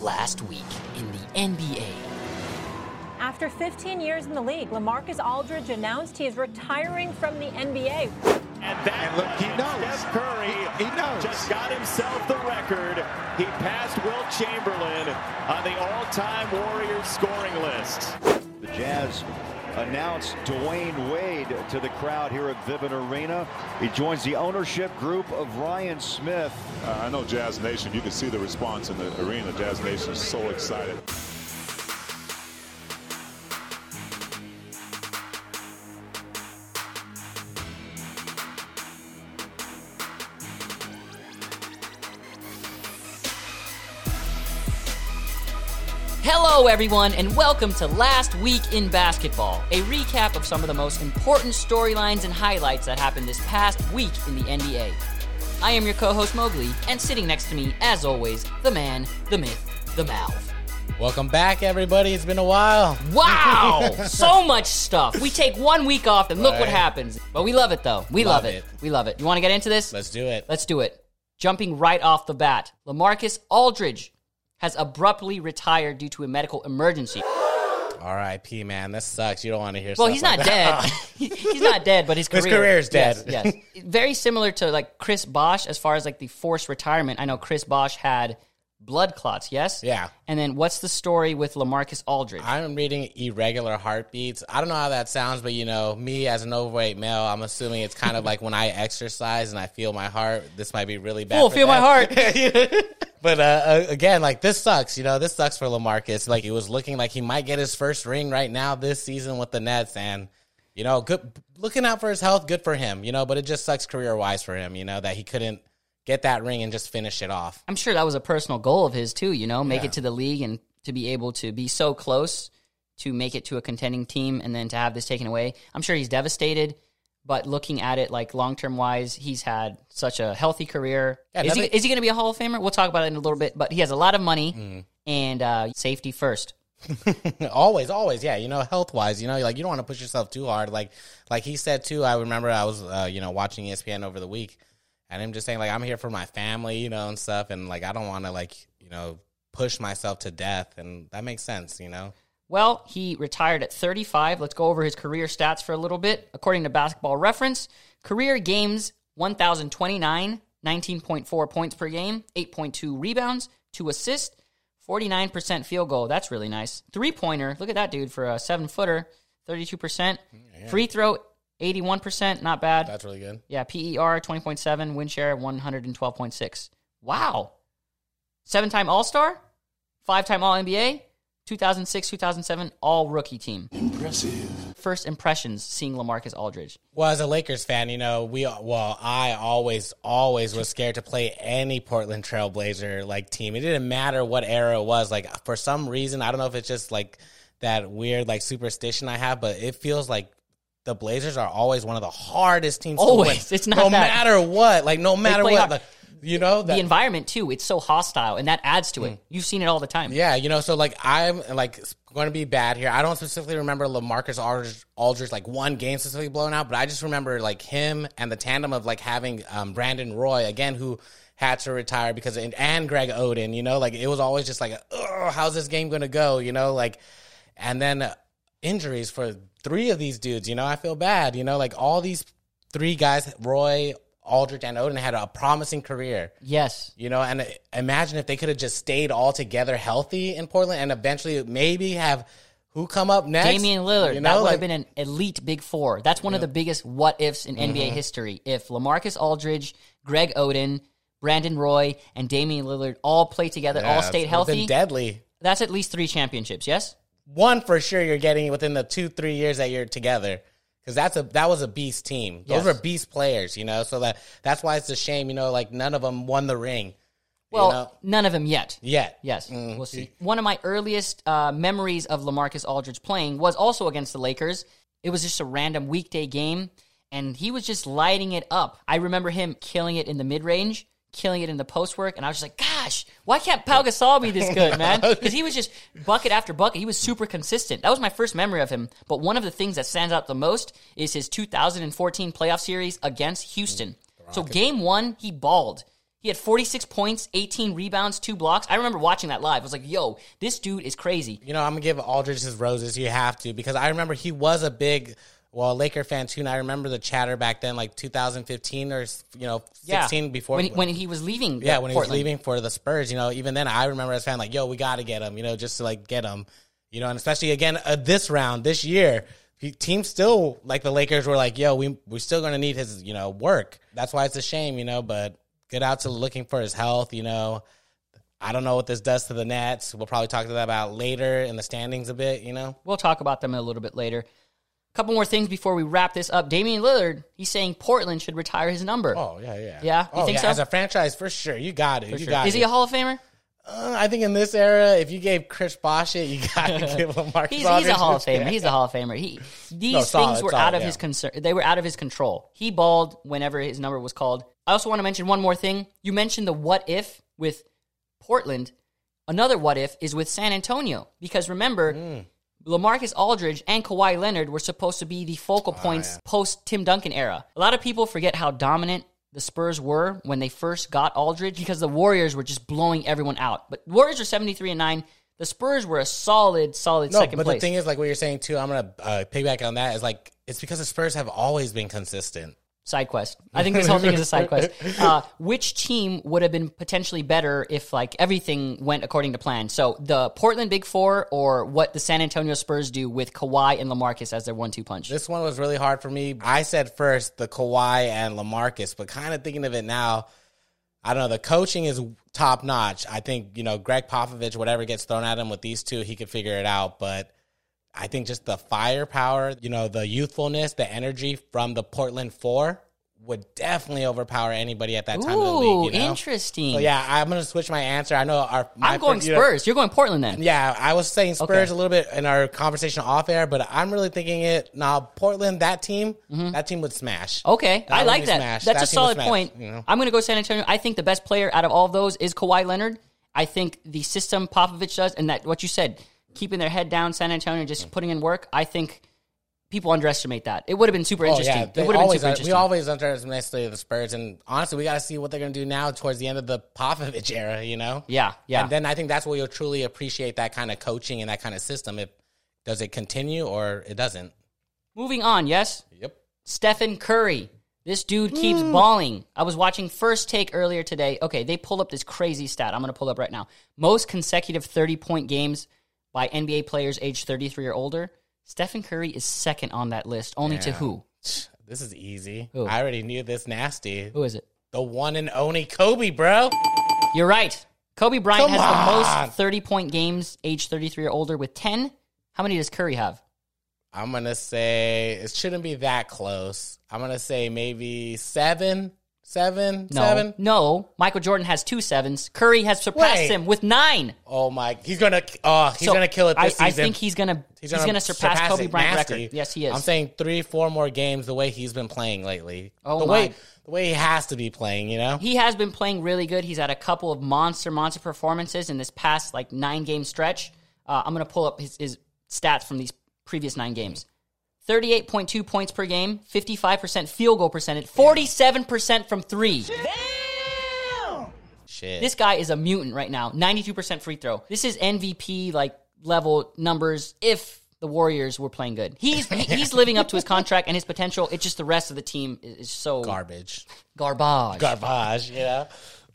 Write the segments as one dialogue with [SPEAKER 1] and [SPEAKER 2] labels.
[SPEAKER 1] last week in the NBA.
[SPEAKER 2] After 15 years in the league, Lamarcus Aldridge announced he is retiring from the NBA.
[SPEAKER 3] And that
[SPEAKER 4] And look, he knows.
[SPEAKER 3] Steph Curry
[SPEAKER 4] He- he knows.
[SPEAKER 3] just got himself the record. He passed Wilt Chamberlain on the all-time Warriors scoring list.
[SPEAKER 5] The Jazz announce Dwyane Wade to the crowd here at Vivint Arena. He joins the ownership group of Ryan Smith.
[SPEAKER 6] Uh, I know Jazz Nation, you can see the response in the arena. Jazz Nation is so excited.
[SPEAKER 1] Hello, everyone, and welcome to Last Week in Basketball, a recap of some of the most important storylines and highlights that happened this past week in the NBA. I am your co host Mowgli, and sitting next to me, as always, the man, the myth, the Malv.
[SPEAKER 7] Welcome back, everybody. It's been a while.
[SPEAKER 1] Wow! so much stuff. We take one week off, and look what
[SPEAKER 7] Right.
[SPEAKER 1] happens. But we love it, though. We love,
[SPEAKER 7] Love
[SPEAKER 1] it.
[SPEAKER 7] it.
[SPEAKER 1] We love it. You want to get into this?
[SPEAKER 7] Let's do it.
[SPEAKER 1] Let's do it. Jumping right off the bat, Lamarcus Aldridge has abruptly retired due to a medical emergency.
[SPEAKER 7] R.I.P. Man, this sucks. You don't want to hear.
[SPEAKER 1] Well,
[SPEAKER 7] stuff
[SPEAKER 1] he's
[SPEAKER 7] like
[SPEAKER 1] not
[SPEAKER 7] that.
[SPEAKER 1] dead. He- he's not dead, but his career
[SPEAKER 7] His career's dead.
[SPEAKER 1] Yes, yes. Very similar to like Chris Bosh as far as like the forced retirement. I know Chris Bosh had blood clots. Yes.
[SPEAKER 7] Yeah.
[SPEAKER 1] And then what's the story with Lamarcus Aldridge?
[SPEAKER 7] I'm reading irregular heartbeats. I don't know how that sounds, but you know, me as an overweight male, I'm assuming it's kind of like when I exercise and I feel my heart. This might be really bad.
[SPEAKER 1] Oh,
[SPEAKER 7] for
[SPEAKER 1] feel my
[SPEAKER 7] heart. But uh, uh, again, like this sucks. You know, this sucks for Lamarcus. Like he was looking like he might get his first ring right now this season with the Nets, and you know, good looking out for his health. Good for him. You know, but it just sucks career wise for him. You know that he couldn't get that ring and just finish it off.
[SPEAKER 1] I'm sure that was a personal goal of his too. You know, make
[SPEAKER 7] Yeah.
[SPEAKER 1] it to the league and to be able to be so close to make it to a contending team, and then to have this taken away. I'm sure he's devastated. But looking at it like long term wise, he's had such a healthy career.
[SPEAKER 7] Yeah,
[SPEAKER 1] is, he, is he going to be a Hall of Famer? We'll talk about it in a little bit. But he has a lot of money
[SPEAKER 7] Mm.
[SPEAKER 1] and uh, safety first.
[SPEAKER 7] always, always, yeah. You know, health wise, you know, like you don't want to push yourself too hard. Like, like he said too. I remember I was, uh, you know, watching ESPN over the week, and I'm just saying like I'm here for my family, you know, and stuff, and like I don't want to like you know push myself to death, and that makes sense, you know.
[SPEAKER 1] Well, he retired at 35. Let's go over his career stats for a little bit. According to Basketball Reference, career games 1,029, 19.4 points per game, 8.2 rebounds, 2 assists, 49% field goal. That's really nice. Three pointer, look at that dude for a seven footer, 32%. Free throw, 81%, not bad.
[SPEAKER 7] That's really good.
[SPEAKER 1] Yeah, PER 20.7, win share 112.6. Wow. Seven time All Star, five time All NBA, 2006 2007 All Rookie team.
[SPEAKER 6] Impressive.
[SPEAKER 1] First impressions seeing Lamarcus Aldridge.
[SPEAKER 7] Well, as a Lakers fan, you know, we well, I always, always was scared to play any Portland Trailblazer like team. It didn't matter what era it was. Like for some reason, I don't know if it's just like that weird like superstition I have, but it feels like the Blazers are always one of the hardest teams.
[SPEAKER 1] Always.
[SPEAKER 7] to win.
[SPEAKER 1] It's not
[SPEAKER 7] no
[SPEAKER 1] that.
[SPEAKER 7] matter what. Like no matter what. like, you know that
[SPEAKER 1] the environment too, it's so hostile and that adds to it. You've seen it all the time.
[SPEAKER 7] Yeah, you know, so like I'm like going to be bad here. I don't specifically remember Lamarcus Aldridge, Aldridge like one game specifically blown out, but I just remember like him and the tandem of like having um, Brandon Roy again, who had to retire because of, and Greg Oden. You know, like it was always just like, oh, how's this game going to go? You know, like and then uh, injuries for three of these dudes. You know, I feel bad. You know, like all these three guys, Roy. Aldridge, and Oden had a promising career.
[SPEAKER 1] Yes.
[SPEAKER 7] You know, and imagine if they could have just stayed all together healthy in Portland and eventually maybe have who come up next?
[SPEAKER 1] Damian Lillard.
[SPEAKER 7] You
[SPEAKER 1] that
[SPEAKER 7] know,
[SPEAKER 1] would have been an elite big four. That's one of the biggest what ifs in
[SPEAKER 7] Mm-hmm.
[SPEAKER 1] NBA history. If Lamarcus Aldridge, Greg Oden, Brandon Roy, and Damian Lillard all played together,
[SPEAKER 7] yeah,
[SPEAKER 1] all stayed
[SPEAKER 7] would've been
[SPEAKER 1] healthy,
[SPEAKER 7] deadly.
[SPEAKER 1] that's at least three championships, yes?
[SPEAKER 7] One for sure you're getting within the two, three years that you're together. Because that's a that was a beast team. Those
[SPEAKER 1] Yes.
[SPEAKER 7] were beast players, you know. So that that's why it's a shame, you know. Like none of them won the ring.
[SPEAKER 1] Well,
[SPEAKER 7] you know?
[SPEAKER 1] none of them yet.
[SPEAKER 7] yet.
[SPEAKER 1] Yes,
[SPEAKER 7] Mm.
[SPEAKER 1] we'll see. One of my earliest uh, memories of Lamarcus Aldridge playing was also against the Lakers. It was just a random weekday game, and he was just lighting it up. I remember him killing it in the mid range, killing it in the post work, and I was just like, "Gosh, why can't Pau Gasol be this good, man?" Because he was just bucket after bucket. He was super consistent. That was my first memory of him. But one of the things that stands out the most is his 2014 playoff series against Houston. So game one, he balled. He had 46 points, 18 rebounds, two blocks. I remember watching that live. I was like, yo, this dude is crazy.
[SPEAKER 7] You know, I'm gonna give Aldridge his roses. You have to because I remember he was a big, well, Laker fan too. And I remember the chatter back then, like 2015 or you know 16 before
[SPEAKER 1] when, when he was leaving.
[SPEAKER 7] yeah when he was leaving for the Spurs. You know, even then I remember as a fan like, yo, we got to get him. You know, just to like get him. You know, and especially again uh, this round this year. he- Teams still like the Lakers were like, yo, we we're still gonna need his you know work. That's why it's a shame, you know. But get out to looking for his health, you know. I don't know what this does to the Nets. We'll probably talk to that about later in the standings a bit, you know.
[SPEAKER 1] We'll talk about them a little bit later. Couple more things before we wrap this up. Damian Lillard, he's saying Portland should retire his number.
[SPEAKER 7] Oh yeah, yeah,
[SPEAKER 1] Yeah? You
[SPEAKER 7] Oh,
[SPEAKER 1] think
[SPEAKER 7] yeah.
[SPEAKER 1] so?
[SPEAKER 7] As a franchise, for sure, you got it. you
[SPEAKER 1] Sure.
[SPEAKER 7] got
[SPEAKER 1] Is
[SPEAKER 7] it.
[SPEAKER 1] he a Hall of Famer?
[SPEAKER 7] Uh, I think in this era, if you gave Chris Bosh it, you got to give him Marcus.
[SPEAKER 1] He's, he's a Hall of Famer. He's a Hall of Famer. He these
[SPEAKER 7] No, solid,
[SPEAKER 1] things were
[SPEAKER 7] solid,
[SPEAKER 1] out of
[SPEAKER 7] yeah.
[SPEAKER 1] his concern. They were out of his control. He balled whenever his number was called. I also want to mention one more thing. You mentioned the what if with Portland. Another what if is with San Antonio because remember.
[SPEAKER 7] Hmm.
[SPEAKER 1] Lamarcus Aldridge and Kawhi Leonard were supposed to be the focal points post Tim Duncan era. A lot of people forget how dominant the Spurs were when they first got Aldridge because the Warriors were just blowing everyone out. But Warriors are 73 and 9. The Spurs were a solid, solid
[SPEAKER 7] no,
[SPEAKER 1] second
[SPEAKER 7] but
[SPEAKER 1] place.
[SPEAKER 7] the thing is, like what you're saying too, I'm gonna uh, piggyback on that. Is like it's because the Spurs have always been consistent.
[SPEAKER 1] Side quest. I think this whole thing is a side quest. Uh, which team would have been potentially better if like everything went according to plan? So the Portland Big Four or what the San Antonio Spurs do with Kawhi and LaMarcus as their one-two punch?
[SPEAKER 7] This one was really hard for me. I said first the Kawhi and Lamarcus, but kind of thinking of it now, I don't know. The coaching is top notch. I think you know Gregg Popovich, whatever gets thrown at him with these two, he could figure it out. But I think just the firepower, you know, the youthfulness, the energy from the Portland Four would definitely overpower anybody at that time of the league. You know?
[SPEAKER 1] interesting.
[SPEAKER 7] So yeah, I'm gonna switch my answer. I know our. My
[SPEAKER 1] I'm going
[SPEAKER 7] first- you know-
[SPEAKER 1] Spurs. You're going Portland then.
[SPEAKER 7] yeah, I was saying Spurs
[SPEAKER 1] Okay.
[SPEAKER 7] a little bit in our conversation off air, but I'm really thinking it now. Portland, that team, that team would smash.
[SPEAKER 1] Mm-hmm. Okay,
[SPEAKER 7] That
[SPEAKER 1] I like that.
[SPEAKER 7] smashed.
[SPEAKER 1] That's
[SPEAKER 7] That
[SPEAKER 1] a solid point.
[SPEAKER 7] you know?
[SPEAKER 1] I'm going to go San Antonio. I think the best player out of all of those is Kawhi Leonard. I think the system Popovich does, and that what you said, keeping their head down, San Antonio, just putting in work. I think people underestimate that. It would have been super
[SPEAKER 7] Oh
[SPEAKER 1] interesting.
[SPEAKER 7] yeah,
[SPEAKER 1] it would have been
[SPEAKER 7] always
[SPEAKER 1] super
[SPEAKER 7] we
[SPEAKER 1] interesting.
[SPEAKER 7] always underestimate the Spurs, and honestly, we got to see what they're going to do now towards the end of the Popovich era. You know,
[SPEAKER 1] yeah, yeah.
[SPEAKER 7] And then I think that's where you'll truly appreciate that kind of coaching and that kind of system. If does it continue or it doesn't?
[SPEAKER 1] Moving on, yes.
[SPEAKER 7] Yep.
[SPEAKER 1] Stephen Curry. This dude keeps mm. balling. I was watching First Take earlier today. Okay, they pull up this crazy stat. I'm going to pull up right now. Most consecutive 30 point games by NBA players aged 33 or older. Stephen Curry is second on that list, only to who?
[SPEAKER 7] This is easy.
[SPEAKER 1] Who?
[SPEAKER 7] I already knew this nasty.
[SPEAKER 1] Who is it?
[SPEAKER 7] The one and only Kobe, bro.
[SPEAKER 1] You're right. Kobe Bryant
[SPEAKER 7] Come
[SPEAKER 1] has
[SPEAKER 7] on.
[SPEAKER 1] the most 30 point games aged 33 or older with 10. How many does Curry have?
[SPEAKER 7] I'm gonna say it shouldn't be that close. I'm gonna say maybe seven, seven,
[SPEAKER 1] No.
[SPEAKER 7] seven.
[SPEAKER 1] No. Michael Jordan has two sevens. Curry has surpassed
[SPEAKER 7] Wait.
[SPEAKER 1] him with nine.
[SPEAKER 7] Oh my, he's gonna, oh, he's
[SPEAKER 1] So,
[SPEAKER 7] gonna kill it
[SPEAKER 1] I,
[SPEAKER 7] this
[SPEAKER 1] I
[SPEAKER 7] season.
[SPEAKER 1] think he's gonna he's, gonna, surpass, Kobe
[SPEAKER 7] it.
[SPEAKER 1] Bryant's
[SPEAKER 7] Nasty.
[SPEAKER 1] record. Yes, he is.
[SPEAKER 7] I'm saying three, four more games the way he's been playing lately.
[SPEAKER 1] Oh
[SPEAKER 7] the
[SPEAKER 1] my.
[SPEAKER 7] way the way he has to be playing, you know.
[SPEAKER 1] he has been playing really good. He's had a couple of monster, monster performances in this past like nine game stretch. Uh, I'm gonna pull up his, his stats from these previous nine games. 38.2 points per game, 55% field goal percentage, 47% from three.
[SPEAKER 7] Shit.
[SPEAKER 1] This guy is a mutant right now. 92% free throw. This is MVP like level numbers if the Warriors were playing good. He's he's living up to his contract and his potential. It's just the rest of the team is, is so
[SPEAKER 7] garbage.
[SPEAKER 1] garbage.
[SPEAKER 7] garbage. You know.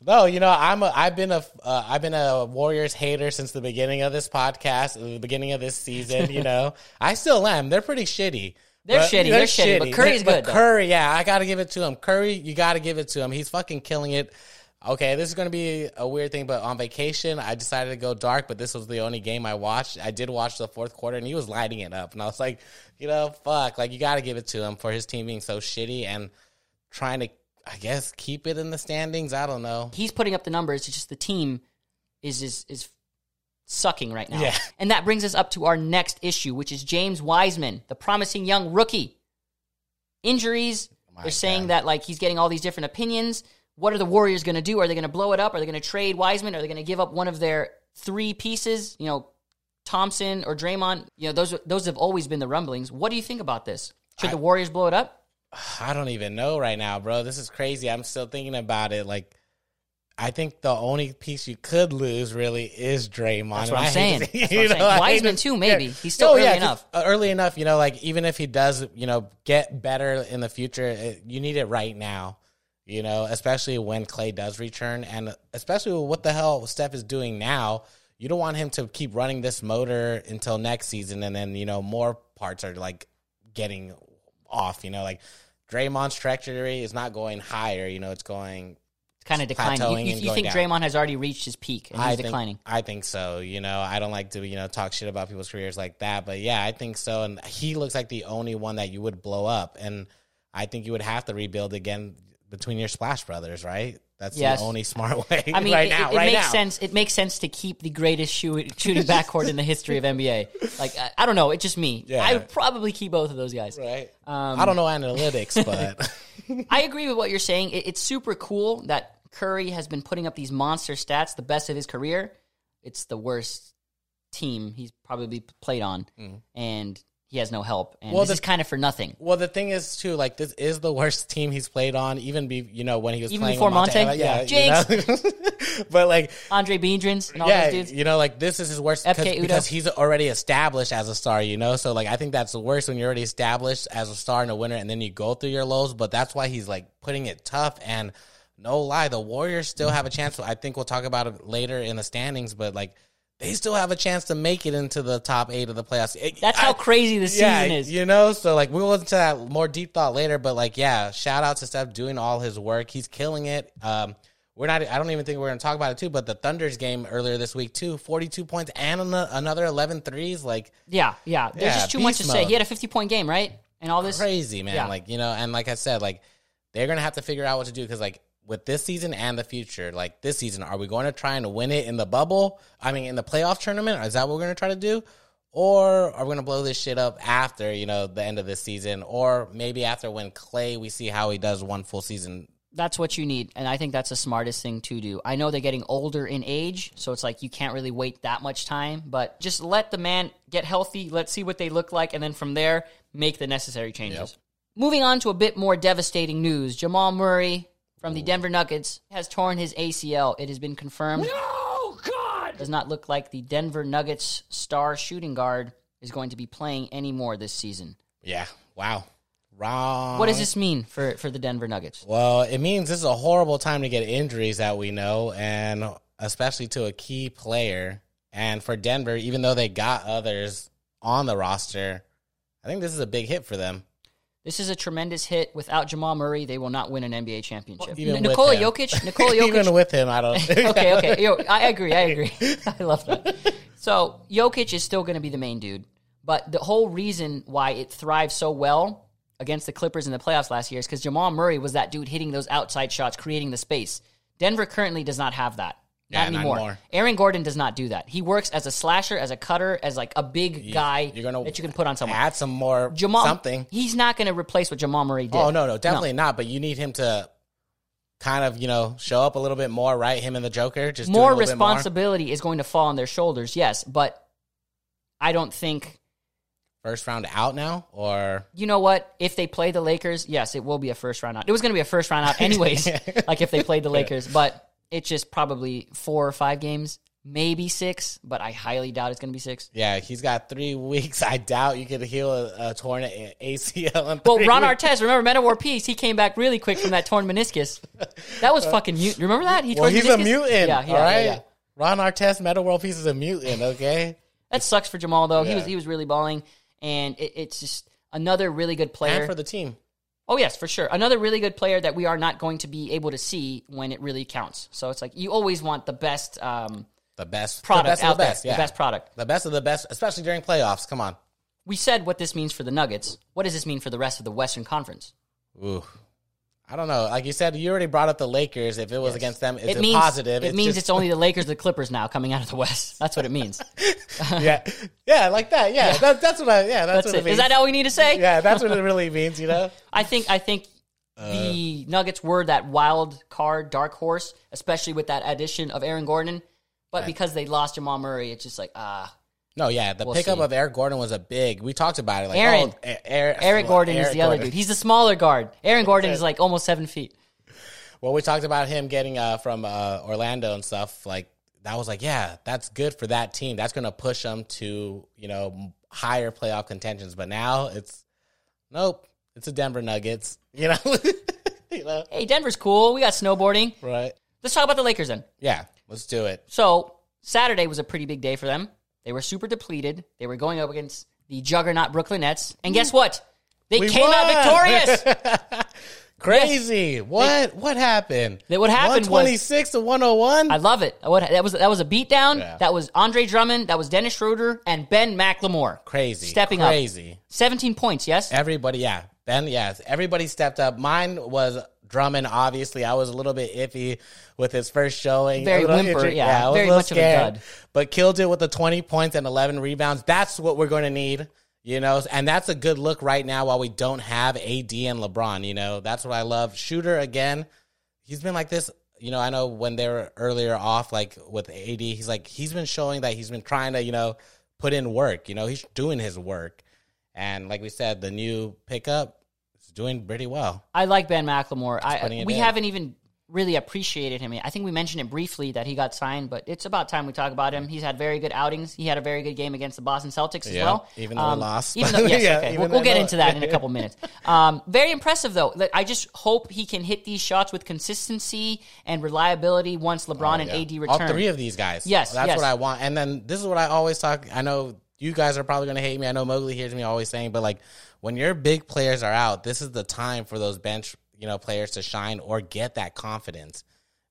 [SPEAKER 7] No, you know I'm a I've been a uh, I've been a Warriors hater since the beginning of this podcast, the beginning of this season. You know, I still am. They're pretty shitty.
[SPEAKER 1] They're shitty, they're shitty, but Curry's
[SPEAKER 7] But
[SPEAKER 1] good, though.
[SPEAKER 7] Curry, yeah, I got to give it to him. Curry, you got to give it to him. He's fucking killing it. Okay, this is going to be a weird thing, but on vacation, I decided to go dark, but this was the only game I watched. I did watch the fourth quarter, and he was lighting it up. And I was like, you know, fuck. Like, you got to give it to him for his team being so shitty and trying to, I guess, keep it in the standings. I don't know.
[SPEAKER 1] He's putting up the numbers. It's just the team is is is sucking right now.
[SPEAKER 7] Yeah.
[SPEAKER 1] And that brings us up to our next issue, which is James Wiseman, the promising young rookie. Injuries. Oh they're saying that like he's getting all these different opinions. What are the Warriors going to do? Are they going to blow it up? Are they going to trade Wiseman? Are they going to give up one of their three pieces? You know, Thompson or Draymond. You know, those those have always been the rumblings. What do you think about this? Should the Warriors blow it up?
[SPEAKER 7] I don't even know right now, bro. This is crazy. I'm still thinking about it. Like, I think the only piece you could lose really is Draymond.
[SPEAKER 1] That's what I'm saying.
[SPEAKER 7] to see-
[SPEAKER 1] That's
[SPEAKER 7] you
[SPEAKER 1] what I'm
[SPEAKER 7] know,
[SPEAKER 1] saying. Wiseman too, maybe.
[SPEAKER 7] yeah.
[SPEAKER 1] He's still
[SPEAKER 7] Oh,
[SPEAKER 1] early
[SPEAKER 7] yeah,
[SPEAKER 1] enough.
[SPEAKER 7] uh, Early enough, you know, like even if he does, you know, get better in the future, it, you need it right now. You know, especially when Klay does return, and especially with what the hell Steph is doing now. You don't want him to keep running this motor until next season, and then you know more parts are like getting off. You know, like Draymond's trajectory is not going higher. You know, it's going it's
[SPEAKER 1] kind of declining. You, you, you think
[SPEAKER 7] down.
[SPEAKER 1] Draymond has already reached his peak and he's
[SPEAKER 7] I think,
[SPEAKER 1] declining?
[SPEAKER 7] I think so. You know, I don't like to you know talk shit about people's careers like that, but yeah, I think so. And he looks like the only one that you would blow up, and I think you would have to rebuild again between your Splash Brothers, right? That's
[SPEAKER 1] Yes.
[SPEAKER 7] the only smart way.
[SPEAKER 1] I mean,
[SPEAKER 7] right
[SPEAKER 1] it,
[SPEAKER 7] now,
[SPEAKER 1] it
[SPEAKER 7] right
[SPEAKER 1] makes
[SPEAKER 7] now.
[SPEAKER 1] sense. It makes sense to keep the greatest shoot, shooting backcourt in the history of NBA. Like, I, I don't know. It's just me.
[SPEAKER 7] Yeah.
[SPEAKER 1] I would probably keep both of those guys.
[SPEAKER 7] Right.
[SPEAKER 1] Um,
[SPEAKER 7] I don't know analytics, but
[SPEAKER 1] I agree with what you're saying. It, it's super cool that Curry has been putting up these monster stats, the best of his career. It's the worst team he's probably played on, and he has no help. And.
[SPEAKER 7] Well,
[SPEAKER 1] this
[SPEAKER 7] the-
[SPEAKER 1] is kind of for nothing.
[SPEAKER 7] well, the thing is too, like this is the worst team he's played on, even be you know when he was
[SPEAKER 1] Even
[SPEAKER 7] playing
[SPEAKER 1] before
[SPEAKER 7] Monte.
[SPEAKER 1] Monte?
[SPEAKER 7] yeah,
[SPEAKER 1] Jinx.
[SPEAKER 7] you know? but like
[SPEAKER 1] Andris Biedrins and all
[SPEAKER 7] yeah,
[SPEAKER 1] those dudes.
[SPEAKER 7] you know, like this is his worst because he's already established as a star, you know. So like I think that's the worst when you're already established as a star and a winner, and then you go through your lows. But that's why he's like putting it tough. And no lie, the Warriors still have a chance. I think we'll talk about it later in the standings, but like they still have a chance to make it into the top eight of the playoffs. It-
[SPEAKER 1] That's how
[SPEAKER 7] I-
[SPEAKER 1] crazy the season is.
[SPEAKER 7] You know, so like we'll go into that more deep thought later, but like yeah, shout out to Steph doing all his work. He's killing it. Um we're not I don't even think we're going to talk about it too, but the Thunder's game earlier this week too, 42 points and an- another 11 threes like
[SPEAKER 1] Yeah, yeah. There's
[SPEAKER 7] Yeah,
[SPEAKER 1] just too much to
[SPEAKER 7] beast
[SPEAKER 1] say. He had a 50 point game, right? And all this.
[SPEAKER 7] crazy, man.
[SPEAKER 1] Yeah.
[SPEAKER 7] Like, you know, and like I said, like they're going to have to figure out what to do cuz like with this season and the future, like this season, are we going to try and win it in the bubble? I mean, in the playoff tournament? Is that what we're going to try to do? Or are we going to blow this shit up after, you know, the end of this season? Or maybe after when Klay, we see how he does one full season.
[SPEAKER 1] That's what you need. And I think that's the smartest thing to do. I know they're getting older in age, so it's like you can't really wait that much time, but just let the man get healthy. Let's see what they look like. And then from there, make the necessary changes. Moving on to a bit more devastating news Jamal Murray from the Denver Nuggets has torn his ACL. It has been confirmed.
[SPEAKER 3] Oh, God!
[SPEAKER 1] Does not look like the Denver Nuggets star shooting guard is going to be playing anymore this season.
[SPEAKER 7] Yeah. Wow. Wrong.
[SPEAKER 1] What does this mean for, for the Denver Nuggets?
[SPEAKER 7] Well, it means this is a horrible time to get injuries that we know, and especially to a key player. And for Denver, even though they got others on the roster, I think this is a big hit for them.
[SPEAKER 1] This is a tremendous hit. Without Jamal Murray, they will not win an NBA championship.
[SPEAKER 7] Even
[SPEAKER 1] N- Nikola. Jokic, Nikola Jokic.
[SPEAKER 7] even with him, I don't.
[SPEAKER 1] okay, okay. Yo, I agree. I agree. I love that. So Jokic is still going to be the main dude, but the whole reason why it thrived so well against the Clippers in the playoffs last year is because Jamal Murray was that dude hitting those outside shots, creating the space. Denver currently does not have that.
[SPEAKER 7] Yeah,
[SPEAKER 1] not
[SPEAKER 7] not
[SPEAKER 1] anymore.
[SPEAKER 7] anymore.
[SPEAKER 1] Aaron Gordon does not do that. He works as a slasher, as a cutter, as like a big guy
[SPEAKER 7] You're gonna
[SPEAKER 1] that you can put on someone.
[SPEAKER 7] add some more
[SPEAKER 1] Jamal,
[SPEAKER 7] something.
[SPEAKER 1] He's not going to replace what Jamal Murray did.
[SPEAKER 7] Oh no, no, definitely not. But you need him to kind of you know show up a little bit more, right? Him and the Joker just
[SPEAKER 1] more
[SPEAKER 7] bit more.
[SPEAKER 1] responsibility is going to fall on their shoulders, yes, but I don't think
[SPEAKER 7] First round out now, or
[SPEAKER 1] you know what? If they play the Lakers, yes, it will be a first round out. It was going to be a first round out anyways, like if they played the Lakers, but it's just probably four or five games, maybe six, but I highly doubt it's going to be six.
[SPEAKER 7] yeah, he's got three weeks. I doubt you could heal a, a torn ACL. In
[SPEAKER 1] Well, Ron
[SPEAKER 7] weeks.
[SPEAKER 1] Artest, remember Metta World Peace? He came back really quick from that torn meniscus. That was fucking mute. Remember that? He
[SPEAKER 7] Well, he's
[SPEAKER 1] his
[SPEAKER 7] a
[SPEAKER 1] meniscus?
[SPEAKER 7] mutant.
[SPEAKER 1] Yeah, yeah,
[SPEAKER 7] all
[SPEAKER 1] yeah, yeah.
[SPEAKER 7] Ron Artest, Metta World Peace is a mutant. Okay,
[SPEAKER 1] That sucks for Jamal though. He was he was really balling, and it, it's just another really good player
[SPEAKER 7] and for the team.
[SPEAKER 1] Oh yes, for sure. Another really good player that we are not going to be able to see when it really counts. So it's like you always want the best um,
[SPEAKER 7] The best
[SPEAKER 1] product
[SPEAKER 7] the best
[SPEAKER 1] out
[SPEAKER 7] of the best,
[SPEAKER 1] there,
[SPEAKER 7] yeah.
[SPEAKER 1] the best product.
[SPEAKER 7] the best of the best, especially during playoffs. Come on.
[SPEAKER 1] We said what this means for the Nuggets. What does this mean for the rest of the Western Conference?
[SPEAKER 7] Ooh. I don't know. Like you said, you already brought up the Lakers. If it was against them, it's
[SPEAKER 1] it
[SPEAKER 7] a
[SPEAKER 1] means
[SPEAKER 7] positive.
[SPEAKER 1] It means
[SPEAKER 7] just-
[SPEAKER 1] it's only the Lakers, the Clippers now coming out of the West. That's what it means.
[SPEAKER 7] yeah, yeah, like that. Yeah, That, that's what I. Yeah, that's,
[SPEAKER 1] That's
[SPEAKER 7] what
[SPEAKER 1] it.
[SPEAKER 7] it means.
[SPEAKER 1] Is that all we need to say?
[SPEAKER 7] yeah, that's what it really means. You know.
[SPEAKER 1] I think I think
[SPEAKER 7] Uh.
[SPEAKER 1] the Nuggets were that wild card, dark horse, especially with that addition of Aaron Gordon. But because they lost Jamal Murray, it's just like ah.
[SPEAKER 7] No, yeah, the
[SPEAKER 1] We'll
[SPEAKER 7] pickup
[SPEAKER 1] see.
[SPEAKER 7] of Eric Gordon was a big. We talked about it. Like,
[SPEAKER 1] Aaron.
[SPEAKER 7] oh, Eric,
[SPEAKER 1] Eric Gordon is
[SPEAKER 7] Eric
[SPEAKER 1] the other dude. He's the smaller guard. Aaron Gordon is like almost seven feet.
[SPEAKER 7] Well, we talked about him getting uh, from uh, Orlando and stuff. Like that was like, yeah, that's good for that team. That's going to push them to you know higher playoff contentions. But now it's nope. It's a Denver Nuggets. You know, you know,
[SPEAKER 1] Hey, Denver's cool. We got snowboarding.
[SPEAKER 7] right?
[SPEAKER 1] Let's talk about the Lakers then.
[SPEAKER 7] Yeah, let's do it.
[SPEAKER 1] So Saturday was a pretty big day for them. They were super depleted. They were going up against the juggernaut Brooklyn Nets, and mm. guess what? They
[SPEAKER 7] We
[SPEAKER 1] came out
[SPEAKER 7] won!
[SPEAKER 1] victorious.
[SPEAKER 7] Crazy. What what happened?
[SPEAKER 1] That what happened was-
[SPEAKER 7] 126 to 101.
[SPEAKER 1] I love it. What that was that was a beatdown.
[SPEAKER 7] Yeah.
[SPEAKER 1] That was Andre Drummond. That was Dennis Schroeder and Ben McLemore.
[SPEAKER 7] Crazy.
[SPEAKER 1] stepping up.
[SPEAKER 7] Crazy.
[SPEAKER 1] Seventeen points. Yes.
[SPEAKER 7] Everybody, yeah. Ben, yes. Everybody stepped up. Mine was Drummond, obviously. I was a little bit iffy with his first showing.
[SPEAKER 1] Very whimper,
[SPEAKER 7] injury-
[SPEAKER 1] yeah.
[SPEAKER 7] I was
[SPEAKER 1] Very
[SPEAKER 7] a little
[SPEAKER 1] much of a
[SPEAKER 7] scared,
[SPEAKER 1] dud.
[SPEAKER 7] But killed it with the 20 points and 11 rebounds. That's what we're going to need. You know, and that's a good look right now while we don't have AD and LeBron. You know, that's what I love. Shooter again, he's been like this. You know, I know when they were earlier off, like with AD, he's like he's been showing that he's been trying to, you know, put in work. You know, he's doing his work, and like we said, the new pickup doing pretty well.
[SPEAKER 1] I like Ben McLemore. I we
[SPEAKER 7] in.
[SPEAKER 1] haven't even really appreciated him. I think we mentioned it briefly that he got signed, but it's about time we talk about him. He's had very good outings. He had a very good game against the Boston Celtics as
[SPEAKER 7] Yeah,
[SPEAKER 1] well.
[SPEAKER 7] even though we lost.
[SPEAKER 1] Even though, yes,
[SPEAKER 7] Yeah,
[SPEAKER 1] okay. We'll, we'll get into that in a couple minutes. Um, very impressive though. I just hope he can hit these shots with consistency and reliability once LeBron and
[SPEAKER 7] Oh, Yeah.
[SPEAKER 1] AD return.
[SPEAKER 7] All three of these guys.
[SPEAKER 1] Yes,
[SPEAKER 7] that's
[SPEAKER 1] yes.
[SPEAKER 7] what I want. And then this is what I always talk. I know you guys are probably going to hate me. I know Mowgli hears me always saying, but like when your big players are out, this is the time for those bench you know players to shine or get that confidence.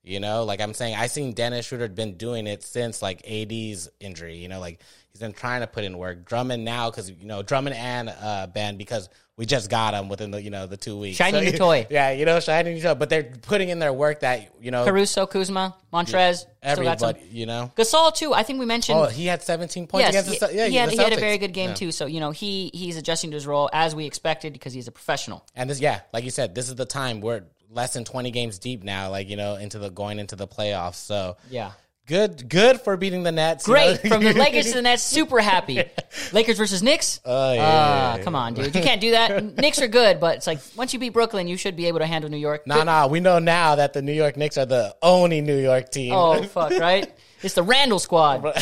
[SPEAKER 7] You know, like I'm saying, I seen Dennis Schroeder been doing it since like AD's injury. You know, like he's been trying to put in work. Drummond now because you know Drummond and uh, Ben because we just got him within the you know the two weeks.
[SPEAKER 1] Shiny new toy.
[SPEAKER 7] Yeah, you know, shiny new toy. But they're putting in their work that you know
[SPEAKER 1] Caruso, Kuzma, Montrezl. some.
[SPEAKER 7] everybody. You know.
[SPEAKER 1] Gasol too. I think we mentioned.
[SPEAKER 7] Oh, he had 17 points
[SPEAKER 1] Yes,
[SPEAKER 7] against
[SPEAKER 1] he,
[SPEAKER 7] the yeah,
[SPEAKER 1] he, had, he had a very good game
[SPEAKER 7] Yeah.
[SPEAKER 1] too. So you know he he's adjusting to his role as we expected because he's a professional.
[SPEAKER 7] And this, yeah, like you said, this is the time we're less than 20 games deep now. Like you know, into the going into the playoffs. So
[SPEAKER 1] Yeah.
[SPEAKER 7] Good, good for beating the Nets. you
[SPEAKER 1] Great
[SPEAKER 7] know?
[SPEAKER 1] from the Lakers to the Nets. Super happy. Lakers versus Knicks.
[SPEAKER 7] Oh, yeah,
[SPEAKER 1] Ah,
[SPEAKER 7] yeah, yeah.
[SPEAKER 1] come on, dude. You can't do that. Knicks are good, but it's like once you beat Brooklyn, you should be able to handle New York.
[SPEAKER 7] Nah, nah. We know now that the New York Knicks are the only New York team.
[SPEAKER 1] Oh fuck, right? It's the Randle squad.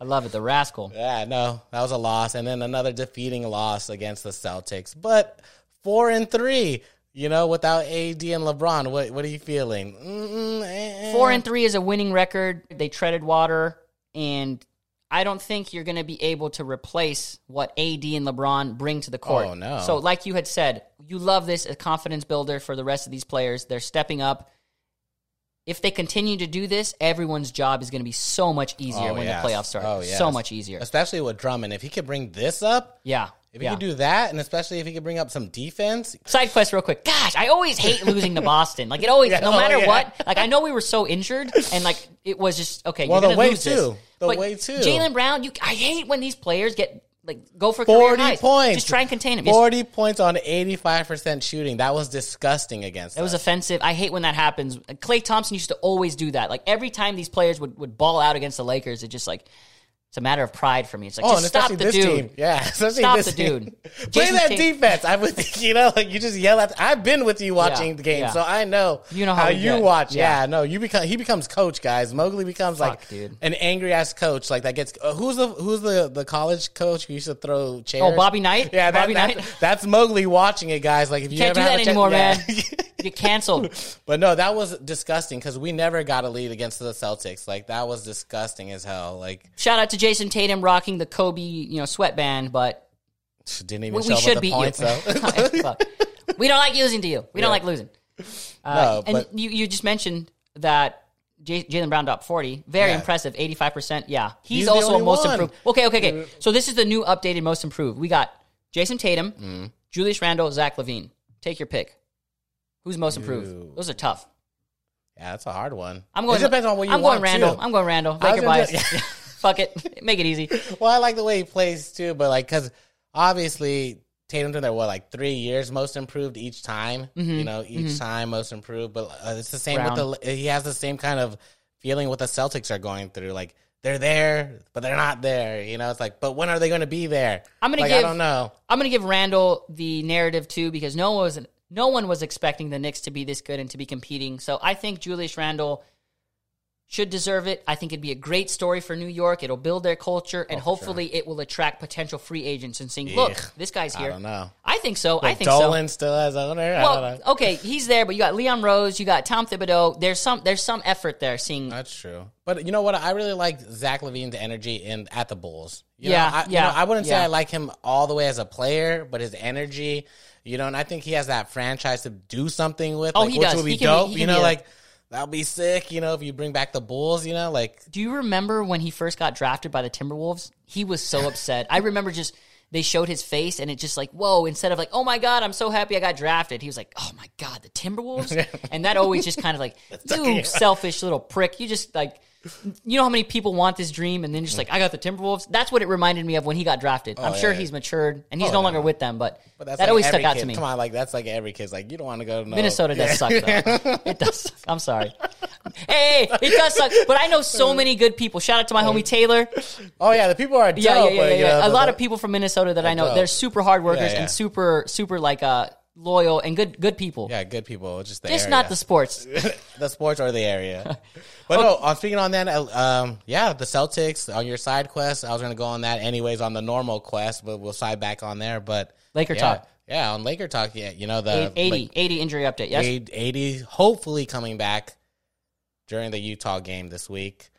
[SPEAKER 1] I love it. The rascal.
[SPEAKER 7] Yeah, no, that was a loss, and then another defeating loss against the Celtics. But four and three, you know, without AD and LeBron, what what are you feeling? Mm-mm, eh, eh.
[SPEAKER 1] Four and three is a winning record. They treaded water, and I don't think you're going to be able to replace what AD and LeBron bring to the court.
[SPEAKER 7] Oh, no.
[SPEAKER 1] So, like you had said, you love this as confidence builder for the rest of these players. They're stepping up. If they continue to do this, everyone's job is going to be so much easier
[SPEAKER 7] Oh,
[SPEAKER 1] when
[SPEAKER 7] yes.
[SPEAKER 1] the playoffs start.
[SPEAKER 7] Oh, yes.
[SPEAKER 1] So much easier.
[SPEAKER 7] especially with Drummond. If he could bring this up,
[SPEAKER 1] Yeah.
[SPEAKER 7] If he
[SPEAKER 1] yeah.
[SPEAKER 7] could do that, and especially if he could bring up some defense,
[SPEAKER 1] Side quest, real quick. Gosh, I always hate losing to Boston. Like it always,
[SPEAKER 7] Yeah,
[SPEAKER 1] no
[SPEAKER 7] oh,
[SPEAKER 1] matter
[SPEAKER 7] yeah.
[SPEAKER 1] what. Like I know we were so injured, and like it was just okay.
[SPEAKER 7] Well,
[SPEAKER 1] you're
[SPEAKER 7] the way
[SPEAKER 1] lose this.
[SPEAKER 7] too. The
[SPEAKER 1] But
[SPEAKER 7] way too.
[SPEAKER 1] Jaylen Brown, you. I hate when these players get like go for
[SPEAKER 7] forty
[SPEAKER 1] highs.
[SPEAKER 7] points,
[SPEAKER 1] Just try and contain him. Just-
[SPEAKER 7] Forty points on eighty-five percent shooting. That was disgusting against.
[SPEAKER 1] It was offensive. I hate when that happens. Klay Thompson used to always do that. Like every time these players would, would ball out against the Lakers, it just like it's a matter of pride for me. It's like
[SPEAKER 7] Oh,
[SPEAKER 1] just stop the
[SPEAKER 7] this
[SPEAKER 1] dude.
[SPEAKER 7] team. Yeah, especially
[SPEAKER 1] Stop
[SPEAKER 7] this
[SPEAKER 1] the dude.
[SPEAKER 7] Play that
[SPEAKER 1] Tate-
[SPEAKER 7] defense. I'm with you. Know, like you just yell at. I've been with you watching
[SPEAKER 1] Yeah,
[SPEAKER 7] the game,
[SPEAKER 1] yeah.
[SPEAKER 7] so I know.
[SPEAKER 1] You know how we
[SPEAKER 7] you
[SPEAKER 1] get.
[SPEAKER 7] watch.
[SPEAKER 1] Yeah.
[SPEAKER 7] Yeah. no, you become. He becomes coach, guys. Mowgli becomes like
[SPEAKER 1] dude.
[SPEAKER 7] an angry ass coach, like that gets. Uh, who's the Who's the the college coach who used to throw chairs?
[SPEAKER 1] Oh, Bobby Knight?
[SPEAKER 7] Yeah, that,
[SPEAKER 1] Bobby Knight?
[SPEAKER 7] That's Mowgli watching it, guys. Like if you
[SPEAKER 1] Can't
[SPEAKER 7] ever
[SPEAKER 1] do that
[SPEAKER 7] chance-
[SPEAKER 1] anymore,
[SPEAKER 7] yeah.
[SPEAKER 1] man. Get canceled.
[SPEAKER 7] But no, that was disgusting because we never got a lead against the Celtics. Like that was disgusting as hell. Like
[SPEAKER 1] Shout out to Jayson Tatum rocking the Kobe, you know, sweatband, but
[SPEAKER 7] didn't even
[SPEAKER 1] we, we should beat
[SPEAKER 7] points
[SPEAKER 1] you.
[SPEAKER 7] though.
[SPEAKER 1] We don't like losing to you. We don't like losing. Uh,
[SPEAKER 7] No,
[SPEAKER 1] and you, you just mentioned that J- Jaylen Brown dropped 40. Very
[SPEAKER 7] Yeah.
[SPEAKER 1] impressive. 85%. Yeah. He's,
[SPEAKER 7] He's
[SPEAKER 1] also a most
[SPEAKER 7] one.
[SPEAKER 1] improved. Okay, okay, okay. So this is the new updated most improved. We got Jayson Tatum,
[SPEAKER 7] Mm-hmm.
[SPEAKER 1] Julius Randle, Zach LaVine. Take your pick. Who's most improved?
[SPEAKER 7] Ooh.
[SPEAKER 1] Those are tough.
[SPEAKER 7] yeah, that's a hard one.
[SPEAKER 1] I'm going.
[SPEAKER 7] It depends on what you
[SPEAKER 1] I'm
[SPEAKER 7] want
[SPEAKER 1] going Randle.
[SPEAKER 7] too.
[SPEAKER 1] I'm going
[SPEAKER 7] Randle.
[SPEAKER 1] Laker bias.
[SPEAKER 7] do-
[SPEAKER 1] Fuck it. Make it easy.
[SPEAKER 7] Well, I like the way he plays too, but like because obviously Tatum's been there what like three years most improved each time. You know, each time most improved, but uh, it's the same with the. He has the same kind of feeling what the Celtics are going through. Like they're there, but they're not there. You know, it's like, but when are they going to be there?
[SPEAKER 1] I'm gonna
[SPEAKER 7] like,
[SPEAKER 1] give-
[SPEAKER 7] I don't know.
[SPEAKER 1] I'm going to give Randle the narrative too because no one was no one was expecting the Knicks to be this good and to be competing. So I think Julius Randle should deserve it. I think it'd be a great story for New York. It'll build their culture,
[SPEAKER 7] Oh,
[SPEAKER 1] and hopefully it will attract potential free agents and saying, "Look, this guy's
[SPEAKER 7] I
[SPEAKER 1] here."
[SPEAKER 7] don't know.
[SPEAKER 1] I think so. I
[SPEAKER 7] Like
[SPEAKER 1] think so.
[SPEAKER 7] Dolan still has owner. I don't
[SPEAKER 1] Well,
[SPEAKER 7] know.
[SPEAKER 1] okay, he's there, but you got Leon Rose, you got Tom Thibodeau. There's some there's some effort there. Seeing
[SPEAKER 7] That's true. But you know what? I really like Zach LaVine's energy in at the Bulls. You
[SPEAKER 1] Yeah,
[SPEAKER 7] know, I,
[SPEAKER 1] yeah,
[SPEAKER 7] You know, I wouldn't say
[SPEAKER 1] yeah.
[SPEAKER 7] I like him all the way as a player, but his energy, you know, and I think he has that franchise to do something with.
[SPEAKER 1] Oh,
[SPEAKER 7] like,
[SPEAKER 1] he
[SPEAKER 7] which
[SPEAKER 1] does.
[SPEAKER 7] would be
[SPEAKER 1] He can be-
[SPEAKER 7] dope.
[SPEAKER 1] he
[SPEAKER 7] you know,
[SPEAKER 1] be a-
[SPEAKER 7] like that'll be sick. You know, if you bring back the Bulls, you know, like
[SPEAKER 1] Do you remember when he first got drafted by the Timberwolves? He was so upset. I remember just they showed his face and it just like, whoa, instead of like, oh my God, I'm so happy I got drafted, he was like, oh my God, the Timberwolves? and that always just kind of like, you selfish little prick. You just like, you know how many people want this dream and then just like, I got the Timberwolves? That's what it reminded me of when he got drafted. I'm sure
[SPEAKER 7] yeah.
[SPEAKER 1] he's matured and he's
[SPEAKER 7] Oh,
[SPEAKER 1] no
[SPEAKER 7] yeah.
[SPEAKER 1] longer with them, but,
[SPEAKER 7] But that's
[SPEAKER 1] that
[SPEAKER 7] like
[SPEAKER 1] always stuck
[SPEAKER 7] every
[SPEAKER 1] out to me.
[SPEAKER 7] Come on, like that's like every kid's like you don't want to go to no,
[SPEAKER 1] Minnesota does suck, though. it does. Suck. I'm sorry. Hey, it does suck. But I know so many good people. Shout out to my homie Taylor.
[SPEAKER 7] Oh yeah, the people are dope.
[SPEAKER 1] Yeah, yeah, yeah,
[SPEAKER 7] but,
[SPEAKER 1] yeah.
[SPEAKER 7] you know,
[SPEAKER 1] A lot of people from Minnesota that I know,
[SPEAKER 7] dope.
[SPEAKER 1] they're super hard workers
[SPEAKER 7] Yeah, yeah.
[SPEAKER 1] and super, super like uh loyal and good, good people.
[SPEAKER 7] Yeah, good people. Just the
[SPEAKER 1] Just
[SPEAKER 7] area.
[SPEAKER 1] not the sports.
[SPEAKER 7] the sports or the area. But no, on speaking on that, uh, um, yeah, the Celtics on your side quest. I was gonna go on that anyways on the normal quest, but we'll side back on there. But
[SPEAKER 1] Laker
[SPEAKER 7] yeah,
[SPEAKER 1] talk.
[SPEAKER 7] yeah, on Laker talk, yeah, you know the
[SPEAKER 1] 80, 80 injury update. Yes.
[SPEAKER 7] like, 80, hopefully coming back during the Utah game this week.